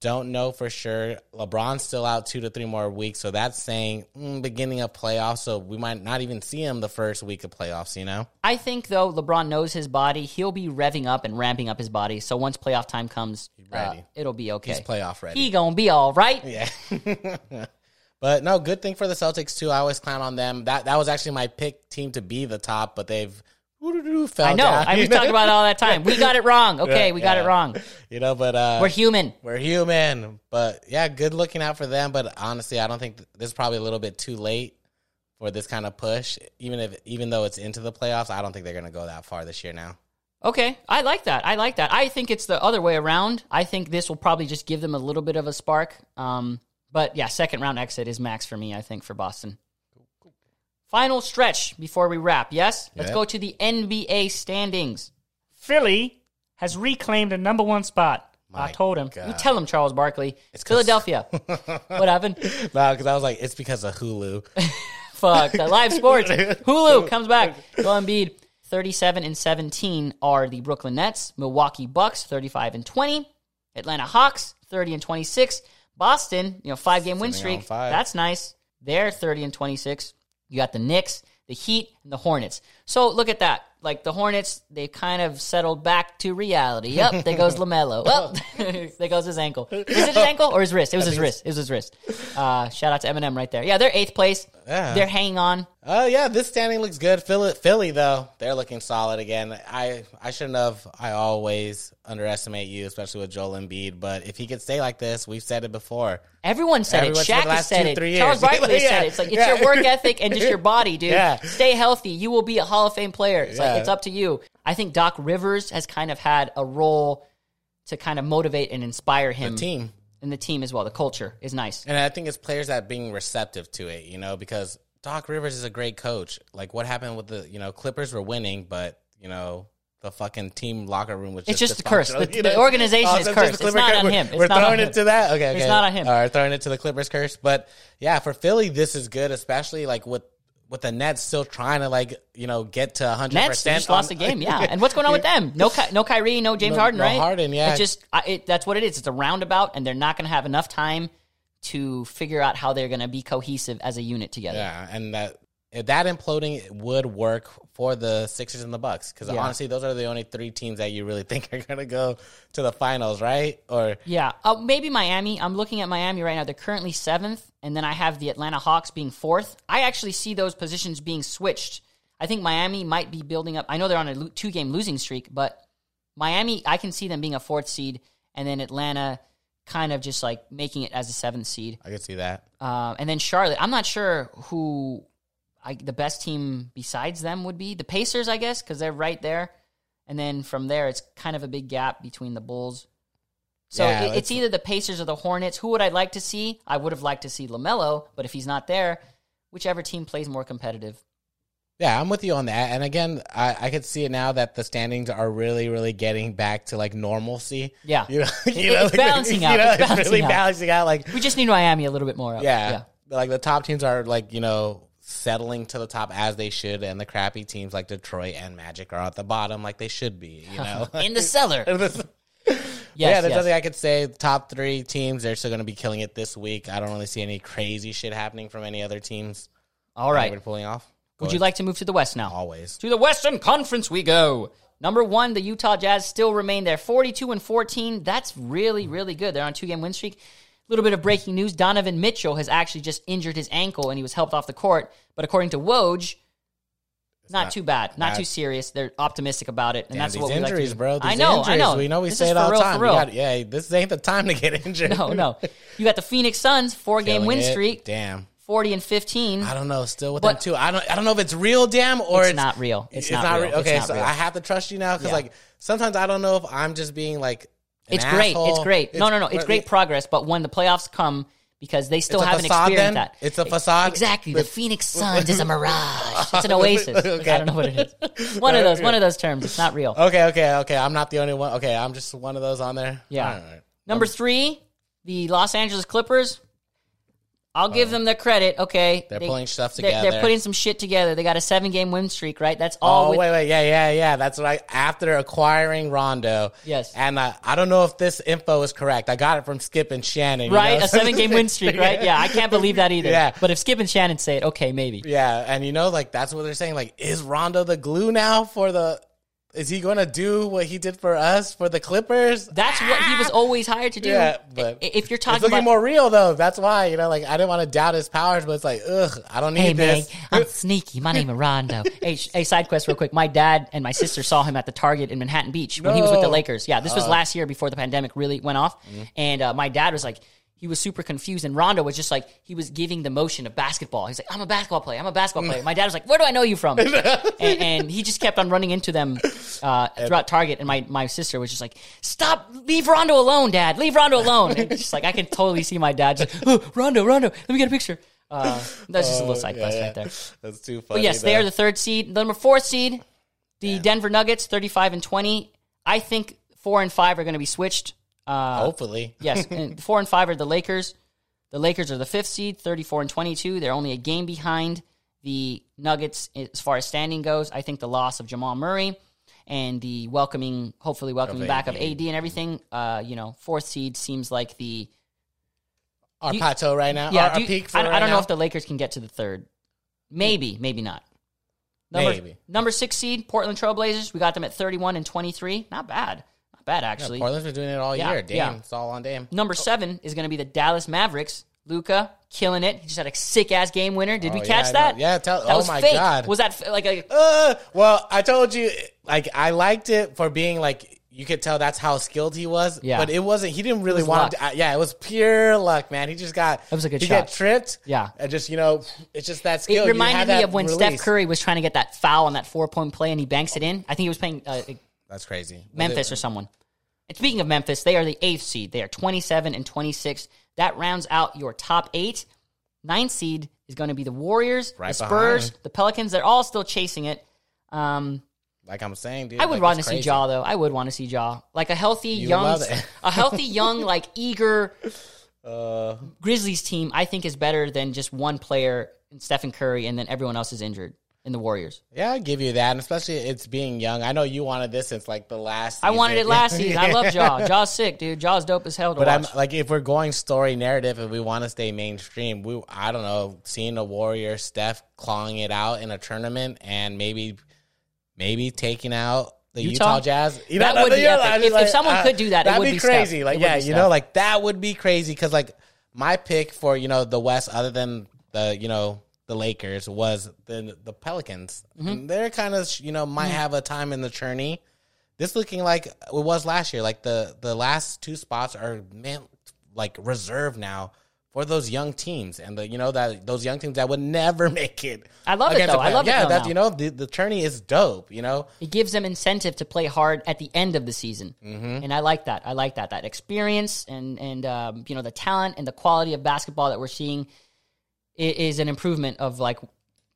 [SPEAKER 7] Don't know for sure. LeBron's still out two to three more weeks, so that's saying mm, beginning of playoffs. So we might not even see him the first week of playoffs. You know,
[SPEAKER 1] I think though LeBron knows his body, he'll be revving up and ramping up his body. So once playoff time comes, uh,
[SPEAKER 7] ready.
[SPEAKER 1] it'll be okay.
[SPEAKER 7] he's playoff ready.
[SPEAKER 1] He gonna be all right.
[SPEAKER 7] Yeah. but no, good thing for the Celtics too. I always clown on them. That that was actually my pick team to be the top, but they've
[SPEAKER 1] I know.
[SPEAKER 7] down,
[SPEAKER 1] I was
[SPEAKER 7] know?
[SPEAKER 1] talking about it all that time. We got it wrong. Okay,
[SPEAKER 7] Yeah,
[SPEAKER 1] we got
[SPEAKER 7] yeah.
[SPEAKER 1] it wrong.
[SPEAKER 7] You know, but uh
[SPEAKER 1] We're human.
[SPEAKER 7] we're human. But yeah, good looking out for them. But honestly, I don't think th- this is probably a little bit too late for this kind of push. Even if even though it's into the playoffs, I don't think they're gonna go that far this year now.
[SPEAKER 1] Okay, I like that. I like that. I think it's the other way around. I think this will probably just give them a little bit of a spark. Um, but yeah, second round exit is max for me. I think for Boston. Final stretch before we wrap. Yes, let's
[SPEAKER 7] Yeah.
[SPEAKER 1] go to the NBA standings.
[SPEAKER 4] Philly has reclaimed a number one spot. I
[SPEAKER 7] My
[SPEAKER 4] told him.
[SPEAKER 1] You tell him, Charles Barkley. It's
[SPEAKER 7] 'cause-
[SPEAKER 1] Philadelphia. what happened?
[SPEAKER 7] No, because I was like, it's because of Hulu.
[SPEAKER 1] Fuck that live sports. Hulu comes back. Joel Embiid, thirty-seven and seventeen are the Brooklyn Nets. Milwaukee Bucks, thirty-five and twenty. Atlanta Hawks, thirty and twenty-six. Boston, you know, five-game win
[SPEAKER 7] Sitting on
[SPEAKER 1] streak.
[SPEAKER 7] five.
[SPEAKER 1] That's nice. They're thirty and twenty-six. You got the Knicks, the Heat, and the Hornets. So look at that. Like the Hornets, they kind of settled back to reality. Yep, there goes Lamelo. Well, there goes his ankle. Was it his ankle or his wrist? It was his wrist. It was his wrist. Uh, shout out to Eminem right there. Yeah, they're eighth place.
[SPEAKER 7] Yeah.
[SPEAKER 1] They're hanging on.
[SPEAKER 7] Oh yeah, this standing looks good. Philly, Philly though, they're looking solid again. I I shouldn't have. I always underestimate you, especially with Joel Embiid. But if he could stay like this, we've said it before.
[SPEAKER 1] Everyone said
[SPEAKER 7] Everyone
[SPEAKER 1] it. Shaq
[SPEAKER 7] last
[SPEAKER 1] said
[SPEAKER 7] two,
[SPEAKER 1] it.
[SPEAKER 7] three
[SPEAKER 1] Charles. Barkley
[SPEAKER 7] Yeah.
[SPEAKER 1] said it. It's like it's
[SPEAKER 7] Yeah.
[SPEAKER 1] your work ethic and just your body, dude.
[SPEAKER 7] Yeah.
[SPEAKER 1] Stay healthy. You will be a Hall of Fame player. It's like it's up to you. I think Doc Rivers has kind of had a role to kind of motivate and inspire him.
[SPEAKER 7] The team,
[SPEAKER 1] And the team as well. The culture is nice.
[SPEAKER 7] and I think it's players that being receptive to it. You know, because Doc Rivers is a great coach. Like what happened with the you know Clippers were winning, but you know. The fucking team locker room was Just
[SPEAKER 1] It's
[SPEAKER 7] just
[SPEAKER 1] a curse. The-
[SPEAKER 7] you
[SPEAKER 1] the
[SPEAKER 7] know?
[SPEAKER 1] organization oh, is
[SPEAKER 7] so
[SPEAKER 1] cursed. It's not
[SPEAKER 7] curse.
[SPEAKER 1] on him. It's
[SPEAKER 7] We're
[SPEAKER 1] on
[SPEAKER 7] throwing it to that. Okay, okay.
[SPEAKER 1] not on him.
[SPEAKER 7] All right, throwing it to the Clippers curse. But yeah, for Philly, this is good, especially like with with the Nets still trying to like you know get to hundred
[SPEAKER 1] Nets
[SPEAKER 7] percent.
[SPEAKER 1] just lost a game, yeah. And what's going on with them? No, Ky- no Kyrie, no James
[SPEAKER 7] No-
[SPEAKER 1] Harden,
[SPEAKER 7] no
[SPEAKER 1] right?
[SPEAKER 7] Harden, yeah.
[SPEAKER 1] It just I, it, that's what it is. It's a roundabout, and they're not going to have enough time to figure out how they're going to be cohesive as a unit together.
[SPEAKER 7] Yeah, and that that imploding would work for the Sixers and the Bucks because
[SPEAKER 1] Yeah.
[SPEAKER 7] honestly, those are the only three teams that you really think are going to go to the finals, right? Or
[SPEAKER 1] Yeah, uh, maybe Miami. I'm looking at Miami right now. They're currently seventh, and then I have the Atlanta Hawks being fourth. I actually see those positions being switched. I think Miami might be building up. I know they're on a two game losing streak, but Miami, I can see them being a fourth seed, and then Atlanta kind of just like making it as a seventh seed.
[SPEAKER 7] I could see that.
[SPEAKER 1] Uh, and then Charlotte, I'm not sure who I, the best team besides them would be. The Pacers, I guess, because they're right there. And then from there, it's kind of a big gap between the Bulls. So
[SPEAKER 7] Yeah,
[SPEAKER 1] it, it's
[SPEAKER 7] it's-
[SPEAKER 1] either the Pacers or the Hornets. Who would I like to see? I would have liked to see LaMelo, but if he's not there, whichever team plays more competitive.
[SPEAKER 7] Yeah, I'm with you on that. And again, I, I could see it now that the standings are really, really getting back to like normalcy.
[SPEAKER 1] Yeah.
[SPEAKER 7] you know, you know,
[SPEAKER 1] it's balancing out.
[SPEAKER 7] You know,
[SPEAKER 1] It's balancing
[SPEAKER 7] really
[SPEAKER 1] out.
[SPEAKER 7] balancing out. Like,
[SPEAKER 1] We just need Miami a little bit more. Up.
[SPEAKER 7] yeah, like the top teams are like you know settling to the top as they should, and the crappy teams like Detroit and Magic are at the bottom like they should be. You know,
[SPEAKER 1] in the cellar.
[SPEAKER 7] yes, yeah, there's
[SPEAKER 1] yes.
[SPEAKER 7] nothing I could say. Top three teams, they're still going to be killing it this week. I don't really see any crazy shit happening from any other teams.
[SPEAKER 1] All
[SPEAKER 7] Right.
[SPEAKER 1] right.
[SPEAKER 7] pulling off. Go
[SPEAKER 1] Would you like to move to the West now?
[SPEAKER 7] always?
[SPEAKER 1] To the Western Conference we go. Number one, the Utah Jazz still remain there, 42 and 14. That's really, really good. They're on a two game win streak. A little bit of breaking news: Donovan Mitchell has actually just injured his ankle and he was helped off the court. But according to Woj, not,
[SPEAKER 7] not
[SPEAKER 1] too bad, not too serious. They're optimistic about it, and
[SPEAKER 7] Damn,
[SPEAKER 1] that's what we
[SPEAKER 7] injuries,
[SPEAKER 1] like to
[SPEAKER 7] bro. These
[SPEAKER 1] I know,
[SPEAKER 7] injuries.
[SPEAKER 1] I know.
[SPEAKER 7] We know we
[SPEAKER 1] This
[SPEAKER 7] say it all the time.
[SPEAKER 1] For
[SPEAKER 7] You
[SPEAKER 1] real.
[SPEAKER 7] got- yeah, this ain't the time to get injured.
[SPEAKER 1] No, no. You got the Phoenix Suns four game win
[SPEAKER 7] it.
[SPEAKER 1] streak,
[SPEAKER 7] Damn.
[SPEAKER 1] 40 and 15.
[SPEAKER 7] I don't know. Still with
[SPEAKER 1] But-
[SPEAKER 7] them too. I don't. I don't know if it's real, damn, or
[SPEAKER 1] It's
[SPEAKER 7] it's,
[SPEAKER 1] not real. It's not real.
[SPEAKER 7] re- Okay,
[SPEAKER 1] not
[SPEAKER 7] so
[SPEAKER 1] real.
[SPEAKER 7] I have to trust you now because
[SPEAKER 1] Yeah.
[SPEAKER 7] like sometimes I don't know if I'm just being like. an
[SPEAKER 1] It's great.
[SPEAKER 7] asshole.
[SPEAKER 1] It's great. no, no, no. It's great progress. But when the playoffs come, because they still
[SPEAKER 7] It's
[SPEAKER 1] haven't
[SPEAKER 7] facade
[SPEAKER 1] experienced
[SPEAKER 7] then?
[SPEAKER 1] that.
[SPEAKER 7] It's a facade?
[SPEAKER 1] Exactly. The Phoenix Suns is a mirage. It's an oasis.
[SPEAKER 7] Okay.
[SPEAKER 1] I don't know what it is. One of those. One of those terms. It's not real.
[SPEAKER 7] Okay, okay, okay. I'm not the only one. Okay, I'm just one of those on there.
[SPEAKER 1] Yeah.
[SPEAKER 7] All right.
[SPEAKER 1] Number three, the Los Angeles Clippers. I'll give them the credit. Okay.
[SPEAKER 7] They're
[SPEAKER 1] They-
[SPEAKER 7] pulling stuff
[SPEAKER 1] they're- They're, putting some shit together. They got a seven game win streak, right? That's all.
[SPEAKER 7] Oh
[SPEAKER 1] with,
[SPEAKER 7] wait, wait, yeah, yeah, yeah. That's right. After acquiring Rondo,
[SPEAKER 1] Yes.
[SPEAKER 7] and uh, I don't know if this info is correct. I got it from Skip and Shannon, you
[SPEAKER 1] Right,
[SPEAKER 7] know?
[SPEAKER 1] a seven game win streak, right? Yeah, I can't believe that either.
[SPEAKER 7] Yeah.
[SPEAKER 1] But if Skip and Shannon say it, okay, maybe.
[SPEAKER 7] Yeah, and you know, like that's what they're saying. Like, is Rondo the glue now for the? Is he going to do what he did for us for the Clippers?
[SPEAKER 1] That's what he was always hired to do.
[SPEAKER 7] Yeah, but
[SPEAKER 1] if you're
[SPEAKER 7] it's
[SPEAKER 1] talking
[SPEAKER 7] looking
[SPEAKER 1] about
[SPEAKER 7] more real though. That's why you know, like I didn't want to doubt his powers, but it's like, ugh, I don't need
[SPEAKER 1] Hey man,
[SPEAKER 7] this.
[SPEAKER 1] I'm sneaky. My name is Rondo. hey, sh- hey, side quest real quick. My dad and my sister saw him at the Target in Manhattan Beach when he was with the Lakers. Yeah, this was last year before the pandemic really went off. And uh, my dad was like, he was super confused, and Rondo was just like, he was giving the motion of basketball. He's like, I'm a basketball player. I'm a basketball player. My dad was like, Where do I know you from? and, and he just kept on running into them uh, throughout Target. And my, my sister was just like, Stop, leave Rondo alone, Dad. Leave Rondo alone. And it's just like I can totally see my dad just, oh, Rondo, Rondo, let me get a picture. Uh, that's just a little side
[SPEAKER 7] Yeah,
[SPEAKER 1] quest
[SPEAKER 7] yeah.
[SPEAKER 1] right there.
[SPEAKER 7] That's too funny.
[SPEAKER 1] But yes, they are the third seed. The number four seed, the Denver Nuggets, thirty-five and twenty. I think four and five are going to be switched. Uh,
[SPEAKER 7] hopefully.
[SPEAKER 1] yes, and four and five are the Lakers. The Lakers are the fifth seed, thirty-four and twenty-two. They're only a game behind the Nuggets as far as standing goes. I think the loss of Jamal Murray and the welcoming, hopefully welcoming
[SPEAKER 7] Of
[SPEAKER 1] back of
[SPEAKER 7] AD.
[SPEAKER 1] AD and everything. Uh, you know, fourth seed seems like the
[SPEAKER 7] Our
[SPEAKER 1] you-
[SPEAKER 7] plateau right now.
[SPEAKER 1] yeah.
[SPEAKER 7] our,
[SPEAKER 1] you-
[SPEAKER 7] peak. For
[SPEAKER 1] I,
[SPEAKER 7] right
[SPEAKER 1] I don't know if the Lakers can get to the third. Maybe, maybe not. Number,
[SPEAKER 7] Maybe.
[SPEAKER 1] Number six seed, Portland Trailblazers. We got them at 31 and 23. Not bad. Bad, actually.
[SPEAKER 7] Portland's been doing it all
[SPEAKER 1] Yeah,
[SPEAKER 7] year. Dame,
[SPEAKER 1] yeah.
[SPEAKER 7] it's all on Dame.
[SPEAKER 1] Number seven is going to be the Dallas Mavericks. Luka killing it. He just had a sick ass game winner. Did we
[SPEAKER 7] Oh,
[SPEAKER 1] catch
[SPEAKER 7] yeah,
[SPEAKER 1] that?
[SPEAKER 7] Yeah, tell-
[SPEAKER 1] that
[SPEAKER 7] oh
[SPEAKER 1] was
[SPEAKER 7] my
[SPEAKER 1] fake.
[SPEAKER 7] God.
[SPEAKER 1] Was that like a?
[SPEAKER 7] Uh, well, I told you, like I liked it for being like you could tell that's how skilled he was.
[SPEAKER 1] Yeah.
[SPEAKER 7] but it wasn't. He didn't really want. To, uh, yeah, it was pure luck, man. He just got.
[SPEAKER 1] That was a good
[SPEAKER 7] he
[SPEAKER 1] shot.
[SPEAKER 7] got tripped.
[SPEAKER 1] Yeah.
[SPEAKER 7] and just you know, it's just that skill.
[SPEAKER 1] It reminded me of when
[SPEAKER 7] release.
[SPEAKER 1] Steph Curry was trying to get that foul on that four point play and he banks it in. I think he was playing uh,
[SPEAKER 7] That's crazy.
[SPEAKER 1] Memphis or someone. And speaking of Memphis, they are the eighth seed. They are 27 and 26. That rounds out your top eight. Ninth seed is going to be the Warriors,
[SPEAKER 7] Right
[SPEAKER 1] the Spurs,
[SPEAKER 7] behind.
[SPEAKER 1] the Pelicans. They're all still chasing it. Um,
[SPEAKER 7] Like I'm saying, dude.
[SPEAKER 1] I would
[SPEAKER 7] like,
[SPEAKER 1] want to
[SPEAKER 7] it's
[SPEAKER 1] see. Ja though. I would want to see Ja like a healthy
[SPEAKER 7] You
[SPEAKER 1] young, a healthy young like eager
[SPEAKER 7] Uh,
[SPEAKER 1] Grizzlies team. I think is better than just one player, and Stephen Curry, and then everyone else is injured in the Warriors.
[SPEAKER 7] yeah, I give you that, and especially it's being young. I know you wanted this since like the last.
[SPEAKER 1] I wanted it last season. I love. Ja. Ja's sick, dude. Ja's dope as hell to
[SPEAKER 7] But I'm like, if we're going story narrative, if we want to stay mainstream, we I don't know, seeing a Warrior Steph clawing it out in a tournament and maybe maybe taking out the
[SPEAKER 1] Utah?
[SPEAKER 7] Utah, Jazz. You
[SPEAKER 1] That
[SPEAKER 7] know,
[SPEAKER 1] would be epic.
[SPEAKER 7] I just
[SPEAKER 1] If- if someone uh, could do that, it
[SPEAKER 7] that'd
[SPEAKER 1] would
[SPEAKER 7] be
[SPEAKER 1] be
[SPEAKER 7] crazy.
[SPEAKER 1] It
[SPEAKER 7] Like,
[SPEAKER 1] would
[SPEAKER 7] yeah, you know, like that would be crazy because like my pick for you know the West, other than the you know the Lakers, was the the Pelicans.
[SPEAKER 1] Mm-hmm.
[SPEAKER 7] And They're kind of you know might have a time in the journey. This looking like it was last year. Like the the last two spots are meant like reserved now for those young teams, and the you know that those young teams that would never make it.
[SPEAKER 1] I love it, though. I love it,
[SPEAKER 7] Yeah, that
[SPEAKER 1] now.
[SPEAKER 7] you know the the tourney is dope. You know,
[SPEAKER 1] it gives them incentive to play hard at the end of the season,
[SPEAKER 7] Mm-hmm.
[SPEAKER 1] and I like that. I like that. That experience and and um, you know the talent and the quality of basketball that we're seeing is an improvement of like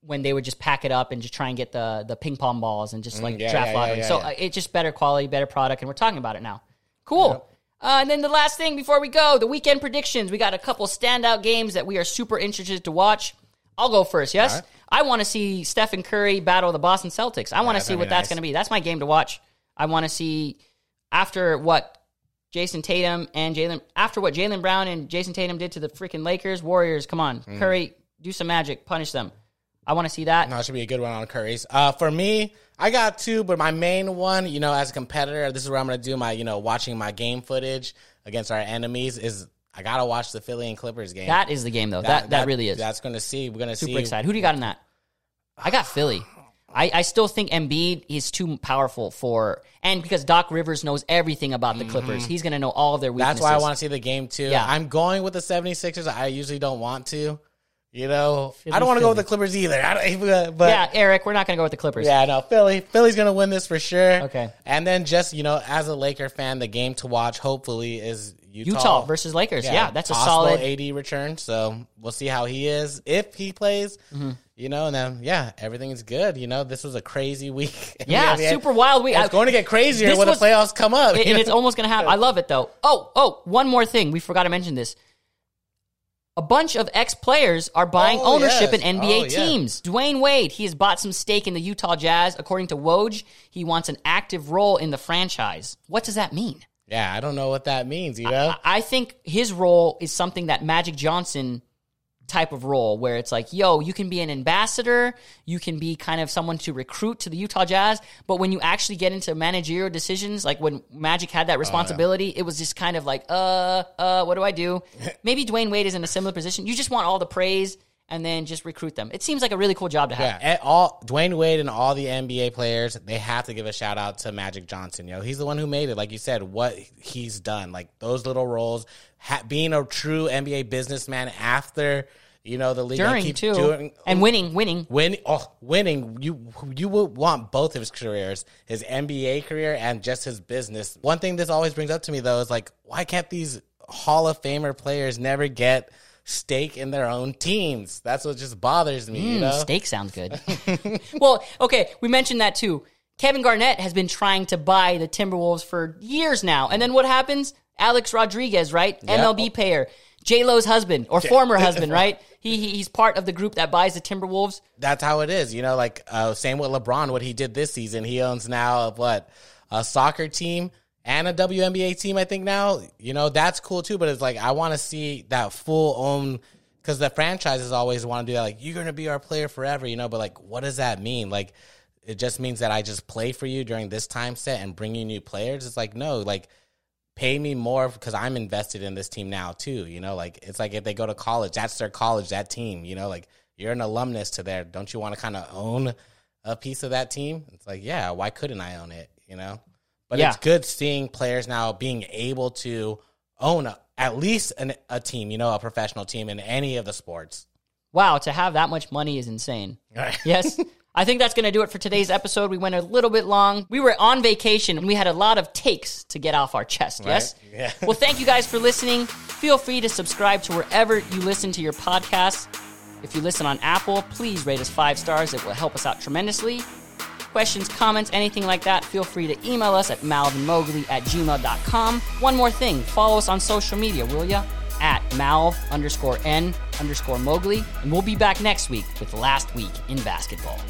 [SPEAKER 1] when they would just pack it up and just try and get the the ping pong balls and just like
[SPEAKER 7] Mm, yeah,
[SPEAKER 1] draft
[SPEAKER 7] yeah,
[SPEAKER 1] lottery.
[SPEAKER 7] yeah,
[SPEAKER 1] so uh, it's just better quality, better product, and we're talking about it now. Cool. Uh, and then the last thing before we go, the weekend predictions. We got a couple standout games that we are super interested to watch. I'll go first. Yes, I want to see Stephen Curry battle the Boston Celtics. I want to see what
[SPEAKER 7] be
[SPEAKER 1] that's going to be. That's my game to watch. I want to see after what Jayson Tatum and Jaylen after what Jaylen Brown and Jayson Tatum did to the freaking Lakers, Warriors. Come on,
[SPEAKER 7] Mm.
[SPEAKER 1] Curry, do some magic, punish them. I want to see that.
[SPEAKER 7] No, it should be a good one on Curry's. Uh, for me, I got two, but my main one, you know, as a competitor, this is where I'm going to do my, you know, watching my game footage against our enemies. Is I gotta watch the Philly and Clippers game.
[SPEAKER 1] That is the game though. That that, really is.
[SPEAKER 7] That's going to see. We're going to
[SPEAKER 1] super
[SPEAKER 7] see.
[SPEAKER 1] excited. Who do you got in that? I got Philly. I, I still think Embiid is too powerful for, and because Doc Rivers knows everything about the Clippers, he's going to know all of their weaknesses.
[SPEAKER 7] Mm-hmm. That's why I want to see the game too.
[SPEAKER 1] Yeah.
[SPEAKER 7] I'm going with the 76ers. I usually don't want to. You know, I don't want to go with the Clippers either. I don't, but
[SPEAKER 1] Yeah, Eric, we're not going to go with the Clippers.
[SPEAKER 7] Yeah, no, Philly. Philly's gonna win this for sure.
[SPEAKER 1] Okay.
[SPEAKER 7] And then just you know, as a Laker fan, the game to watch hopefully is Utah,
[SPEAKER 1] Utah versus Lakers. Yeah, that's a
[SPEAKER 7] possible
[SPEAKER 1] solid.
[SPEAKER 7] AD return. So we'll see how he is if he plays. You know, and then yeah, everything's good. You know, this was a crazy week.
[SPEAKER 1] Yeah, super wild week.
[SPEAKER 7] It's
[SPEAKER 1] I-
[SPEAKER 7] going to get crazier when
[SPEAKER 1] was-
[SPEAKER 7] the playoffs come up.
[SPEAKER 1] and it's almost going to happen. I love it though. Oh, oh, one more thing. We forgot to mention this. A bunch of ex players are buying
[SPEAKER 7] Oh,
[SPEAKER 1] ownership
[SPEAKER 7] yes.
[SPEAKER 1] in NBA
[SPEAKER 7] Oh, yeah.
[SPEAKER 1] teams. Dwyane Wade, he has bought some stake in the Utah Jazz. According to Woj, he wants an active role in the franchise. What does that mean?
[SPEAKER 7] yeah, I don't know what that means. You know,
[SPEAKER 1] I think his role is something that Magic Johnson type of role where it's like, yo, you can be an ambassador, you can be kind of someone to recruit to the Utah Jazz, but when you actually get into managerial decisions, like when Magic had that responsibility, it was just kind of like, uh, uh, what do I do? Maybe Dwyane Wade is in a similar position. You just want all the praise and then just recruit them. It seems like a really cool job to have.
[SPEAKER 7] Yeah, all Dwyane Wade and all the NBA players, they have to give a shout out to Magic Johnson. Yo, he's the one who made it. Like you said, what he's done, like those little roles, ha- being a true NBA businessman after you know the league and
[SPEAKER 1] During
[SPEAKER 7] keep
[SPEAKER 1] too,
[SPEAKER 7] doing-
[SPEAKER 1] and winning, winning.
[SPEAKER 7] Win, oh, winning. You you would want both of his careers, his NBA career and just his business. One thing this always brings up to me though is like, why can't these Hall of Famer players never get stake in their own teams? That's what just bothers me. you
[SPEAKER 1] Mm,
[SPEAKER 7] know,
[SPEAKER 1] steak sounds good. well, okay, we mentioned that too. Kevin Garnett has been trying to buy the Timberwolves for years now. And then what happens? Alex Rodriguez, right? MLB player. J Lo's husband or former husband, right? He, he he's part of the group that buys the Timberwolves.
[SPEAKER 7] that's how it is. You know, like uh, same with LeBron, what he did this season. He owns now what a soccer team and a WNBA team. I think now. You know, that's cool too. But it's like I want to see that full own because the franchises always want to do that. Like you're gonna be our player forever. You know, but like what does that mean? Like it just means that I just play for you during this time set and bring you new players. It's like no, like pay me more because I'm invested in this team now too. You know, like it's like if they go to college, that's their college, that team. You know, like you're an alumnus to there. Don't you want to kind of own a piece of that team? It's like, yeah, why couldn't I own it? You know, but
[SPEAKER 1] Yeah.
[SPEAKER 7] it's good seeing players now being able to own a, at least an, a team. You know, a professional team in any of the sports.
[SPEAKER 1] Wow, to have that much money is insane. Yes. I think that's going to do it for today's episode. We went a little bit long. We were on vacation and we had a lot of takes to get off our chest. Yes?
[SPEAKER 7] Yeah.
[SPEAKER 1] well, thank you guys for listening. Feel free to subscribe to wherever you listen to your podcasts. If you listen on Apple, please rate us five stars. It will help us out tremendously. Questions, comments, anything like that, feel free to email us at malvinmowgli at gmail.com. One more thing, follow us on social media, will ya? At malv underscore n underscore Mowgli. And we'll be back next week with Last Week in Basketball.